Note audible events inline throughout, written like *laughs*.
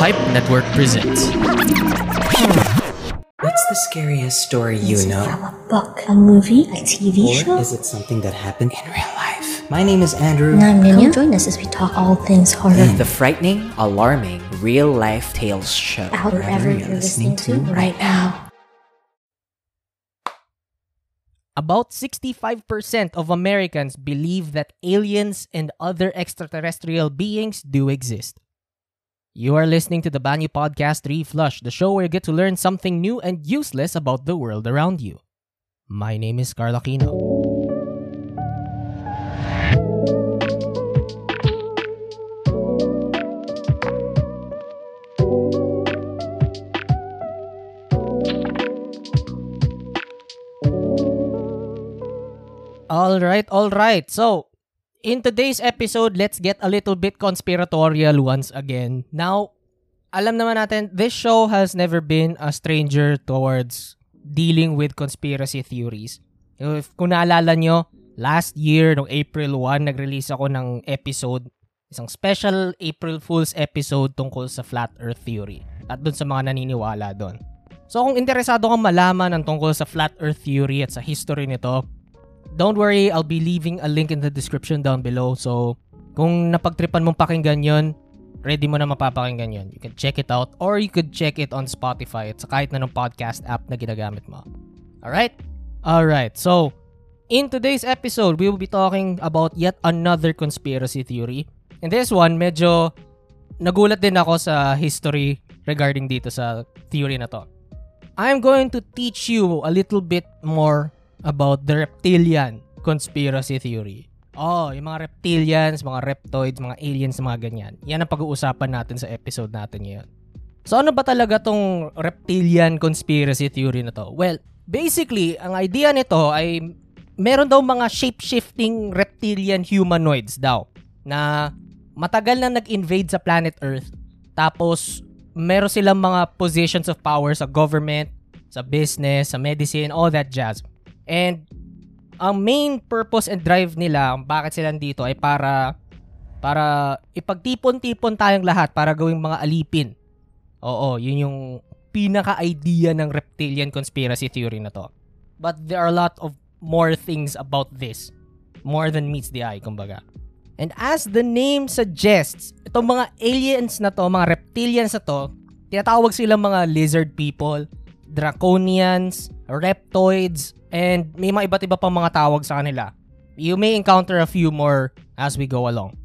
Pipe Network presents. What's the scariest story you Is it know? from a book, a movie, a TV Or show? is it something that happened in real life? My name is Andrew. And I'm Ninya. Come join us as we talk all things horror. Mm. The frightening, alarming, real life tales show. Out wherever you're listening to right now. About 65% of Americans believe that aliens and other extraterrestrial beings do exist. You are listening to the Banyu Podcast Reflush, the show where you get to learn something new and useless about the world around you. My name is Carl Aquino. All right, all right. So, in today's episode, let's get a little bit conspiratorial once again. Now, alam naman natin, this show has never been a stranger towards dealing with conspiracy theories. If kung naalala nyo, last year, noong April 1, nag-release ako ng episode, isang special April Fool's episode tungkol sa Flat Earth Theory at dun sa mga naniniwala doon. So kung interesado kang malaman ang tungkol sa Flat Earth Theory at sa history nito, don't worry, I'll be leaving a link in the description down below. So, kung napagtripan mong pakinggan yon, ready mo na mapapakinggan yon. You can check it out or you could check it on Spotify at sa kahit na ng podcast app na ginagamit mo. Alright? Alright, so, in today's episode, we will be talking about yet another conspiracy theory. And this one, medyo nagulat din ako sa history regarding dito sa theory na to. I'm going to teach you a little bit more about the reptilian conspiracy theory. Oh, yung mga reptilians, mga reptoids, mga aliens, mga ganyan. Yan ang pag-uusapan natin sa episode natin ngayon. So ano ba talaga tong reptilian conspiracy theory na to? Well, basically, ang idea nito ay meron daw mga shape-shifting reptilian humanoids daw na matagal na nag-invade sa planet Earth tapos meron silang mga positions of power sa government, sa business, sa medicine, all that jazz. And ang main purpose and drive nila, bakit sila dito ay para para ipagtipon-tipon tayong lahat para gawing mga alipin. Oo, yun yung pinaka-idea ng reptilian conspiracy theory na to. But there are a lot of more things about this. More than meets the eye, kumbaga. And as the name suggests, itong mga aliens na to, mga reptilians na to, tinatawag silang mga lizard people, draconians, reptoids, and may mga iba't iba pang mga tawag sa kanila. You may encounter a few more as we go along.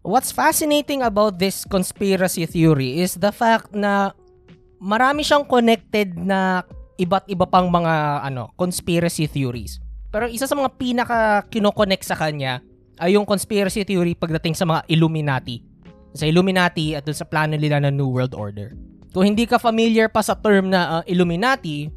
What's fascinating about this conspiracy theory is the fact na marami siyang connected na iba't iba pang mga ano conspiracy theories. Pero isa sa mga pinaka kinoconnect sa kanya ay yung conspiracy theory pagdating sa mga Illuminati. Sa Illuminati at sa plano nila ng New World Order. Kung hindi ka familiar pa sa term na uh, Illuminati,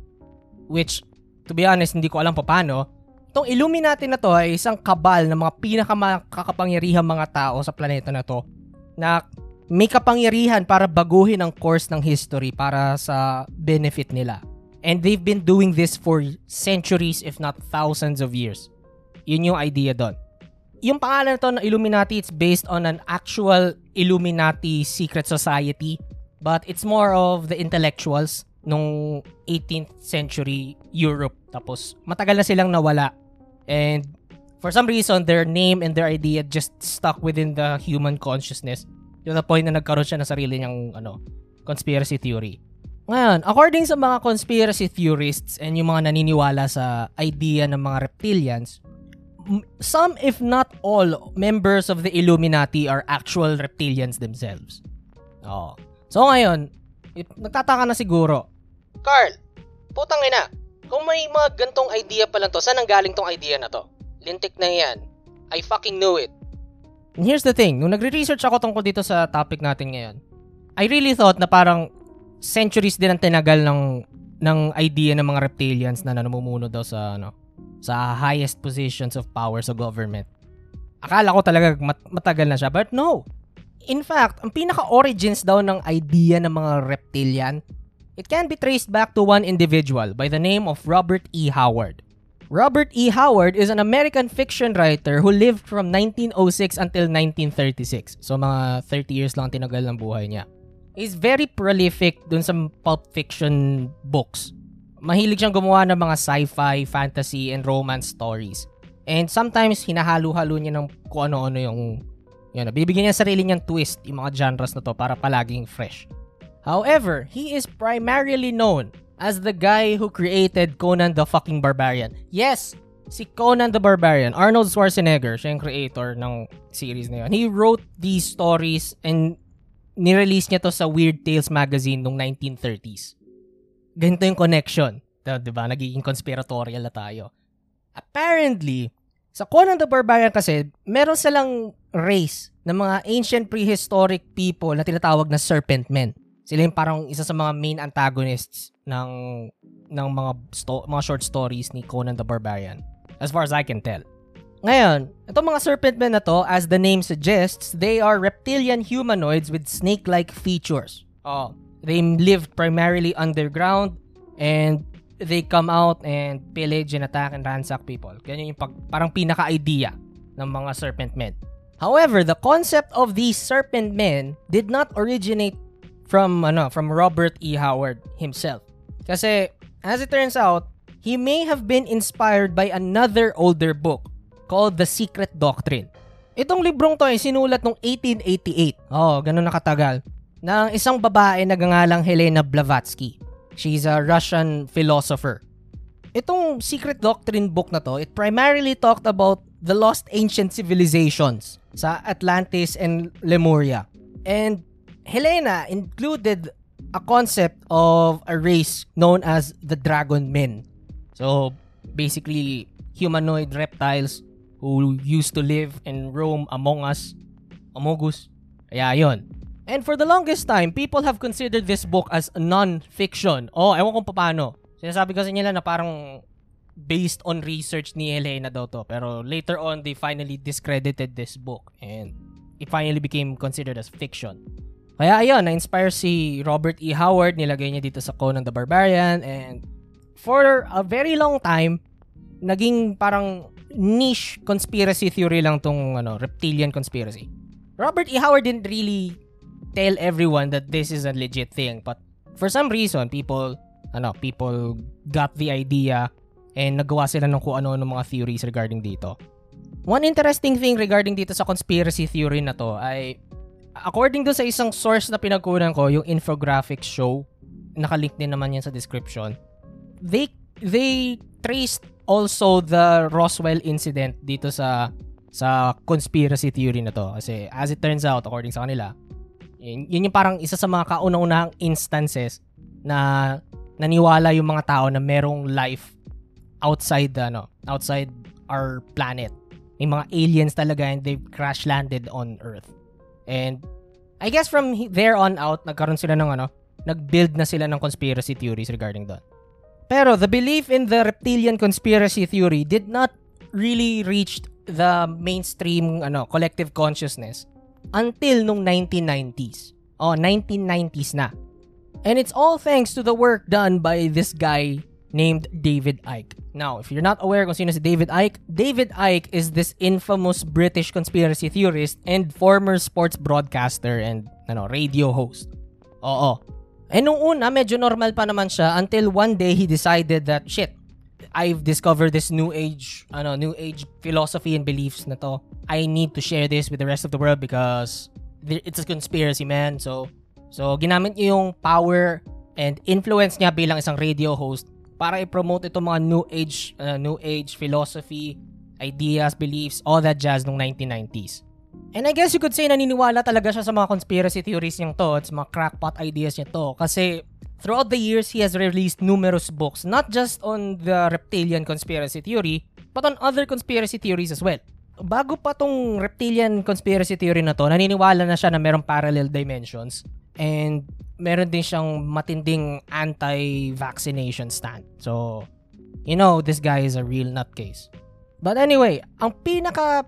which to be honest hindi ko alam pa paano, itong Illuminati na to ay isang kabal ng mga pinakamakapangyarihang mga tao sa planeta na to na may kapangyarihan para baguhin ang course ng history para sa benefit nila. And they've been doing this for centuries if not thousands of years. Yun yung idea doon. Yung pangalan to ng Illuminati, it's based on an actual Illuminati secret society. But it's more of the intellectuals nung 18th century Europe. Tapos matagal na silang nawala. And for some reason, their name and their idea just stuck within the human consciousness to the point na nagkaroon siya ng sarili niyang ano, conspiracy theory. Ngayon, according sa mga conspiracy theorists and yung mga naniniwala sa idea ng mga reptilians, some if not all members of the Illuminati are actual reptilians themselves. Oh. So ngayon, nagtataka na siguro, Carl, putang ina, kung may mga gantong idea pa lang to, saan ang galing tong idea na to? Lintik na yan. I fucking knew it. And here's the thing, nung nagre-research ako tungkol dito sa topic natin ngayon, I really thought na parang centuries din ang tinagal ng ng idea ng mga reptilians na namumuno daw sa ano sa highest positions of power sa government. Akala ko talaga mat- matagal na siya, but no. In fact, ang pinaka-origins daw ng idea ng mga reptilian, it can be traced back to one individual by the name of Robert E. Howard. Robert E. Howard is an American fiction writer who lived from 1906 until 1936. So mga 30 years lang tinagal ng buhay niya. is very prolific dun sa pulp fiction books. Mahilig siyang gumawa ng mga sci-fi, fantasy, and romance stories. And sometimes, hinahalo-halo niya ng kung ano-ano yung... Yan, bibigyan niya sarili niyang twist yung mga genres na to para palaging fresh. However, he is primarily known as the guy who created Conan the fucking Barbarian. Yes, si Conan the Barbarian, Arnold Schwarzenegger, siya yung creator ng series na yun. He wrote these stories and nirelease niya to sa Weird Tales magazine noong 1930s. Ganito yung connection. Di ba? Nagiging conspiratorial na tayo. Apparently, sa Conan the Barbarian kasi, meron silang race ng mga ancient prehistoric people na tinatawag na serpent men. Sila yung parang isa sa mga main antagonists ng ng mga sto- mga short stories ni Conan the Barbarian as far as I can tell. Ngayon, itong mga serpent men na to, as the name suggests, they are reptilian humanoids with snake-like features. Oh, they live primarily underground and they come out and pillage and attack and ransack people. Ganyan yung pag, parang pinaka-idea ng mga serpent men. However, the concept of these serpent men did not originate from ano, from Robert E. Howard himself. Kasi as it turns out, he may have been inspired by another older book called The Secret Doctrine. Itong librong to ay sinulat noong 1888. Oh, ganun nakatagal. Ng isang babae na gangalang Helena Blavatsky. She's a Russian philosopher. Itong Secret Doctrine book na to, it primarily talked about the lost ancient civilizations sa Atlantis and Lemuria. And Helena included a concept of a race known as the Dragon Men. So, basically, humanoid reptiles who used to live and roam among us, among us. Kaya yon. And for the longest time, people have considered this book as non-fiction. Oh, ewan kung paano. Sinasabi kasi nila na parang based on research ni Helena daw to. Pero later on, they finally discredited this book. And it finally became considered as fiction. Kaya ayun, na-inspire si Robert E. Howard. Nilagay niya dito sa Conan the Barbarian. And for a very long time, naging parang niche conspiracy theory lang tong ano, reptilian conspiracy. Robert E. Howard didn't really tell everyone that this is a legit thing, but for some reason, people, ano, people got the idea and nagawa sila ng kung ano ng mga theories regarding dito. One interesting thing regarding dito sa conspiracy theory na to ay according do sa isang source na pinagkunan ko, yung infographic show, nakalink din naman yan sa description. They they traced also the Roswell incident dito sa sa conspiracy theory na to. Kasi as it turns out, according sa kanila, yun, yun yung parang isa sa mga kauna-unahang instances na naniwala yung mga tao na merong life outside ano, outside our planet. May mga aliens talaga and they've crash landed on Earth. And I guess from there on out, nagkaroon sila ng ano, nag-build na sila ng conspiracy theories regarding that. Pero the belief in the reptilian conspiracy theory did not really reach the mainstream ano collective consciousness until nung 1990s. Oh, 1990s na. And it's all thanks to the work done by this guy named David Icke. Now, if you're not aware kung sino si David Icke, David Icke is this infamous British conspiracy theorist and former sports broadcaster and ano, radio host. Oo. Eh nung una, medyo normal pa naman siya until one day he decided that, shit, I've discovered this new age, ano, new age philosophy and beliefs na to. I need to share this with the rest of the world because it's a conspiracy, man. So, so ginamit niya yung power and influence niya bilang isang radio host para i-promote itong mga new age, uh, new age philosophy, ideas, beliefs, all that jazz nung 1990s. And I guess you could say naniniwala talaga siya sa mga conspiracy theories niyang to at sa mga crackpot ideas niya to kasi throughout the years he has released numerous books not just on the reptilian conspiracy theory but on other conspiracy theories as well. Bago pa tong reptilian conspiracy theory na to, naniniwala na siya na merong parallel dimensions and meron din siyang matinding anti-vaccination stand. So, you know, this guy is a real nutcase. But anyway, ang pinaka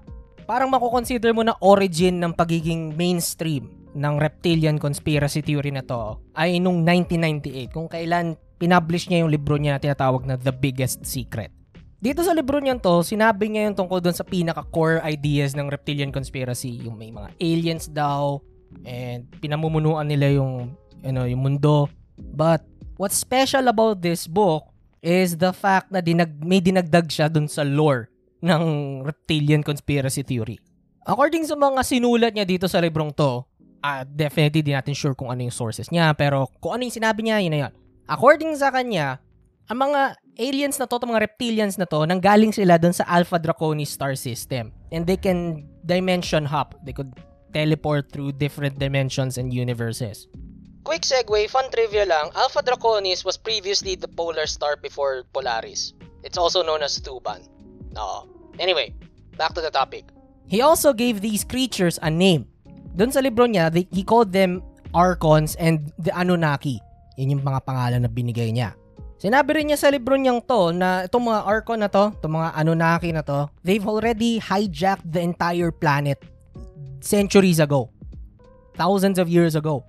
parang mako-consider mo na origin ng pagiging mainstream ng reptilian conspiracy theory na to ay nung 1998 kung kailan pinublish niya yung libro niya na tinatawag na The Biggest Secret. Dito sa libro niya to, sinabi niya yung tungkol doon sa pinaka-core ideas ng reptilian conspiracy. Yung may mga aliens daw, and pinamumunuan nila yung ano yung mundo. But what's special about this book is the fact na dinag may dinagdag siya dun sa lore ng reptilian conspiracy theory. According sa mga sinulat niya dito sa librong to, uh, definitely di natin sure kung ano yung sources niya, pero kung ano yung sinabi niya, yun na yun. According sa kanya, ang mga aliens na to, mga reptilians na to, nanggaling sila dun sa Alpha Draconis star system. And they can dimension hop. They could teleport through different dimensions and universes. Quick segue, fun trivia lang, Alpha Draconis was previously the polar star before Polaris. It's also known as Thuban. No. Anyway, back to the topic. He also gave these creatures a name. Doon sa libro niya, they, he called them Archons and the Anunnaki. Yun yung mga pangalan na binigay niya. Sinabi rin niya sa libro niyang to na itong mga Archon na to, itong mga Anunnaki na to, they've already hijacked the entire planet centuries ago. Thousands of years ago.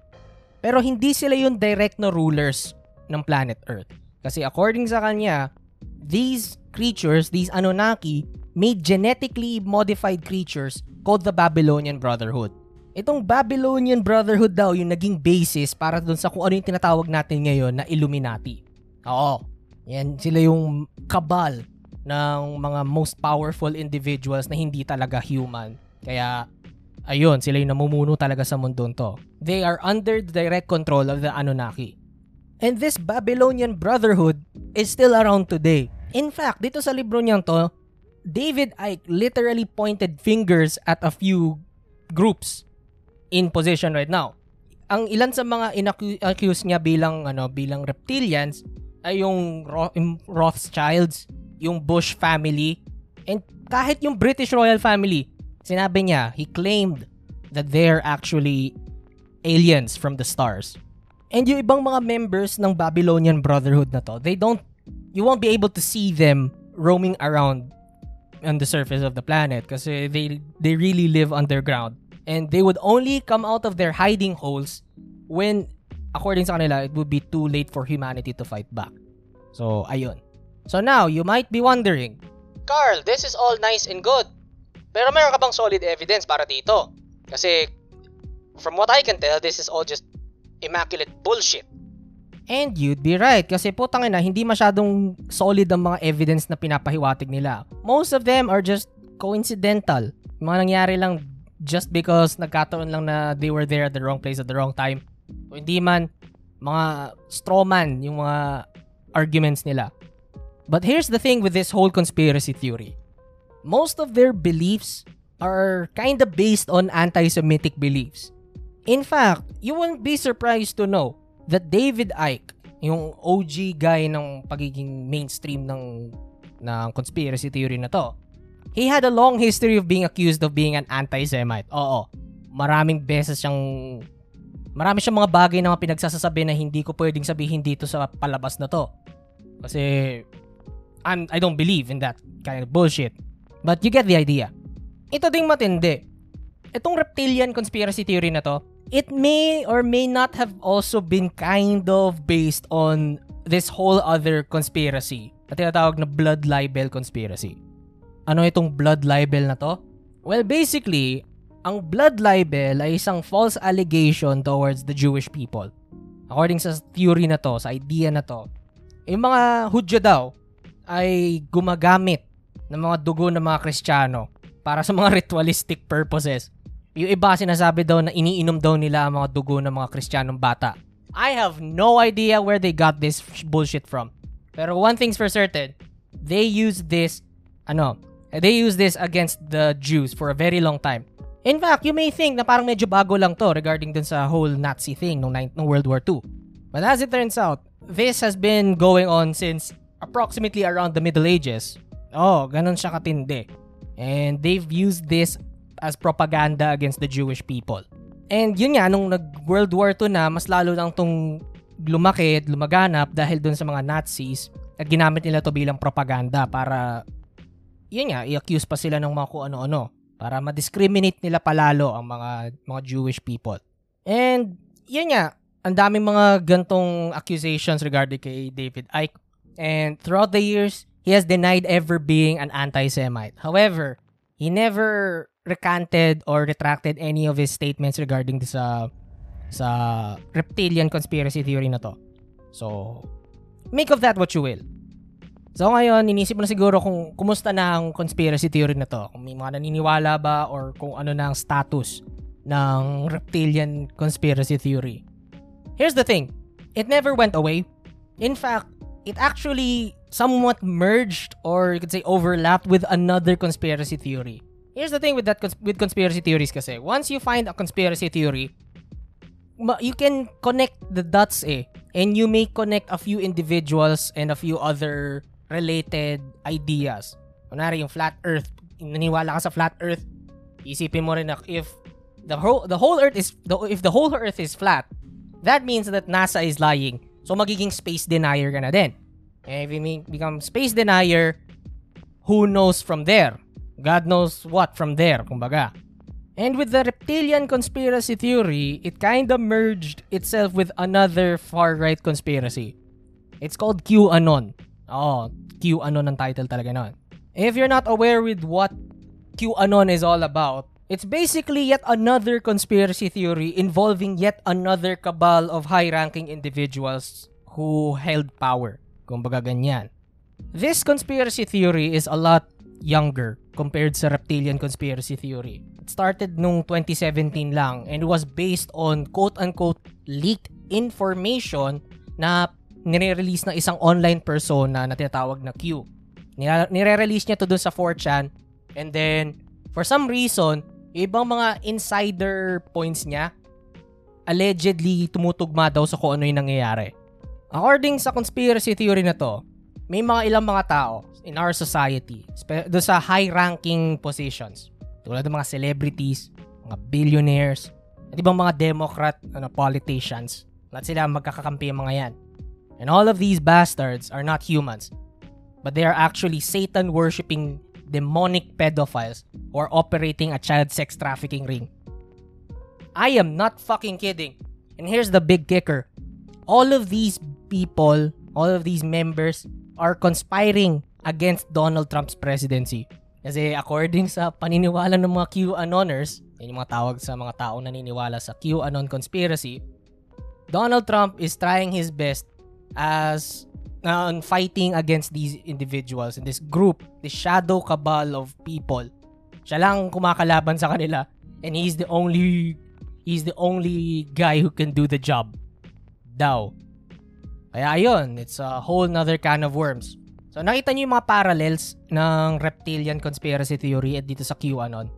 Pero hindi sila yung direct na rulers ng planet Earth. Kasi according sa kanya, these creatures, these Anunnaki, made genetically modified creatures called the Babylonian Brotherhood. Itong Babylonian Brotherhood daw yung naging basis para dun sa kung ano yung tinatawag natin ngayon na Illuminati. Oo. Yan, sila yung kabal ng mga most powerful individuals na hindi talaga human. Kaya, ayun, sila yung namumuno talaga sa mundong to. They are under the direct control of the Anunnaki. And this Babylonian Brotherhood is still around today. In fact, dito sa libro niyang to, David Icke literally pointed fingers at a few groups in position right now. Ang ilan sa mga inaccuse niya bilang ano bilang reptilians ay yung, Ro- yung Rothschilds, yung Bush family, and kahit yung British royal family. Sinabi niya, he claimed that they're actually aliens from the stars. And yung ibang mga members ng Babylonian Brotherhood na to, they don't, you won't be able to see them roaming around on the surface of the planet kasi they they really live underground and they would only come out of their hiding holes when according sa kanila, it would be too late for humanity to fight back. So, ayun. So now, you might be wondering, Carl, this is all nice and good. Pero meron ka bang solid evidence para dito? Kasi, from what I can tell, this is all just immaculate bullshit. And you'd be right kasi putang ina, hindi masyadong solid ang mga evidence na pinapahiwatig nila. Most of them are just coincidental. Mga nangyari lang just because nagkataon lang na they were there at the wrong place at the wrong time o hindi man, mga strawman yung mga arguments nila. But here's the thing with this whole conspiracy theory. Most of their beliefs are kind of based on anti-Semitic beliefs. In fact, you won't be surprised to know that David Icke, yung OG guy ng pagiging mainstream ng, ng conspiracy theory na to, he had a long history of being accused of being an anti-Semite. Oo, maraming beses siyang marami siyang mga bagay na mga pinagsasasabi na hindi ko pwedeng sabihin dito sa palabas na to. Kasi I'm, I don't believe in that kind of bullshit. But you get the idea. Ito ding matindi. Itong reptilian conspiracy theory na to, it may or may not have also been kind of based on this whole other conspiracy na tinatawag na blood libel conspiracy. Ano itong blood libel na to? Well, basically, ang blood libel ay isang false allegation towards the Jewish people. According sa theory na to, sa idea na to, yung mga Hudyo daw ay gumagamit ng mga dugo ng mga Kristiyano para sa mga *laughs* ritualistic purposes. Yung iba sinasabi daw na iniinom daw nila ang mga dugo ng mga Kristiyanong bata. I have no idea where they got this bullshit from. Pero one thing's for certain, they use this, ano, they use this against the Jews for a very long time. In fact, you may think na parang medyo bago lang to regarding dun sa whole Nazi thing nung, nung World War II. But as it turns out, this has been going on since approximately around the Middle Ages. Oh, ganun siya katindi. And they've used this as propaganda against the Jewish people. And yun nga, nung nag-World War II na, mas lalo lang tong lumaki at lumaganap dahil dun sa mga Nazis at ginamit nila to bilang propaganda para yun nga, i-accuse pa sila ng mga kung ano-ano para ma-discriminate nila palalo ang mga mga Jewish people. And yun nga, ang daming mga gantong accusations regarding kay David Icke. And throughout the years, he has denied ever being an anti-Semite. However, he never recanted or retracted any of his statements regarding sa sa reptilian conspiracy theory na to. So, make of that what you will. So ngayon, inisip mo na siguro kung kumusta na ang conspiracy theory na to. Kung may mga naniniwala ba or kung ano na ang status ng reptilian conspiracy theory. Here's the thing. It never went away. In fact, it actually somewhat merged or you could say overlapped with another conspiracy theory. Here's the thing with that cons- with conspiracy theories kasi. Once you find a conspiracy theory, you can connect the dots eh. And you may connect a few individuals and a few other related ideas. Kunwari yung flat earth, naniwala ka sa flat earth, isipin mo rin na if the whole the whole earth is the, if the whole earth is flat, that means that NASA is lying. So magiging space denier ka na din. And if you become space denier, who knows from there? God knows what from there, kumbaga. And with the reptilian conspiracy theory, it kind of merged itself with another far-right conspiracy. It's called QAnon. Oh, QAnon ang title talaga nun. If you're not aware with what QAnon is all about, it's basically yet another conspiracy theory involving yet another cabal of high-ranking individuals who held power. Kumbaga ganyan. This conspiracy theory is a lot younger compared sa reptilian conspiracy theory. It started nung 2017 lang and was based on quote-unquote leaked information na nire-release ng isang online persona na tinatawag na Q. Nire- Nire-release niya to dun sa 4chan and then for some reason, ibang mga insider points niya allegedly tumutugma daw sa kung ano yung nangyayari. According sa conspiracy theory na to, may mga ilang mga tao in our society, do sa high-ranking positions, tulad ng mga celebrities, mga billionaires, at ibang mga Democrat ano, politicians, lahat sila magkakakampi mga yan. And all of these bastards are not humans, but they are actually Satan-worshipping demonic pedophiles who are operating a child sex trafficking ring. I am not fucking kidding. And here's the big kicker. All of these people, all of these members are conspiring against Donald Trump's presidency. Kasi according sa paniniwala ng mga QAnoners, yun yung mga tawag sa mga taong naniniwala sa QAnon conspiracy, Donald Trump is trying his best as uh, on fighting against these individuals and this group, this shadow cabal of people. Siya lang kumakalaban sa kanila and he's the only he's the only guy who can do the job. Daw. Kaya ayun, it's a whole nother can of worms. So nakita niyo yung mga parallels ng reptilian conspiracy theory at dito sa QAnon.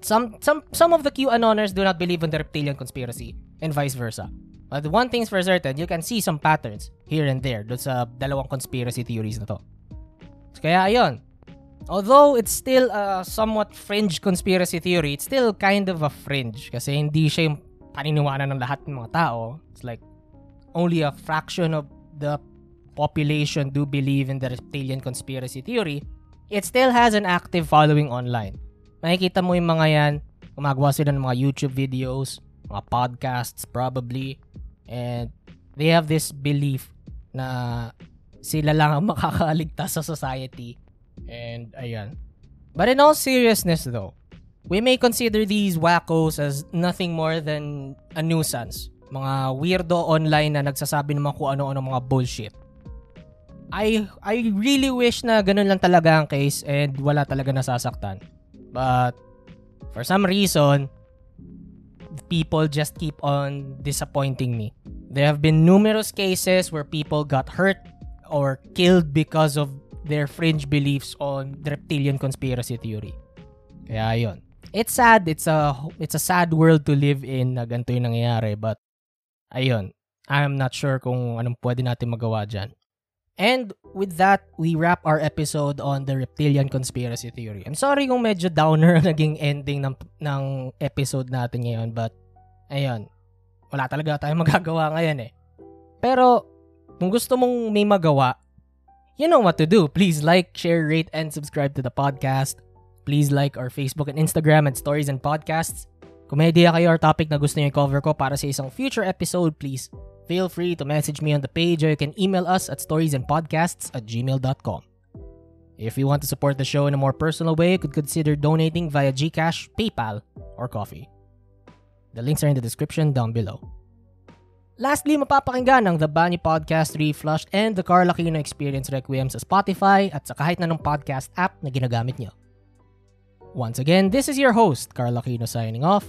Some some some of the QAnoners do not believe in the reptilian conspiracy and vice versa. But one thing's for certain, you can see some patterns here and there doon sa dalawang conspiracy theories na to. So, kaya ayun. Although it's still a somewhat fringe conspiracy theory, it's still kind of a fringe kasi hindi siya yung paniniwala ng lahat ng mga tao. It's like only a fraction of the population do believe in the reptilian conspiracy theory, it still has an active following online. Makikita mo yung mga yan, gumagawa sila ng mga YouTube videos, mga podcasts probably, and they have this belief na sila lang ang *laughs* makakaligtas sa society. And ayan. But in all seriousness though, we may consider these wackos as nothing more than a nuisance. Mga weirdo online na nagsasabi naman kung ano-ano mga bullshit. I I really wish na ganun lang talaga ang case and wala talaga nasasaktan. But for some reason, people just keep on disappointing me. There have been numerous cases where people got hurt or killed because of their fringe beliefs on reptilian conspiracy theory. Kaya yon. It's sad. It's a it's a sad world to live in na ganito yung nangyayari. But, ayun. I'm not sure kung anong pwede natin magawa dyan. And with that, we wrap our episode on the reptilian conspiracy theory. I'm sorry kung medyo downer *laughs* naging ending ng, ng episode natin ngayon, but ayun, wala talaga tayong *laughs* magagawa ngayon eh. Pero, kung gusto mong may magawa, you know what to do. Please like, share, rate, and subscribe to the podcast. Please like our Facebook and Instagram at Stories and Podcasts. Kung may idea kayo or topic na gusto niyo i-cover ko para sa isang future episode, please feel free to message me on the page or you can email us at storiesandpodcasts at gmail.com. If you want to support the show in a more personal way, you could consider donating via GCash, PayPal, or Coffee. The links are in the description down below. Lastly, mapapakinggan ang The Bunny Podcast Reflushed and the Carl Aquino Experience Requiem sa Spotify at sa kahit na ng podcast app na ginagamit nyo. Once again, this is your host, Carl Aquino signing off.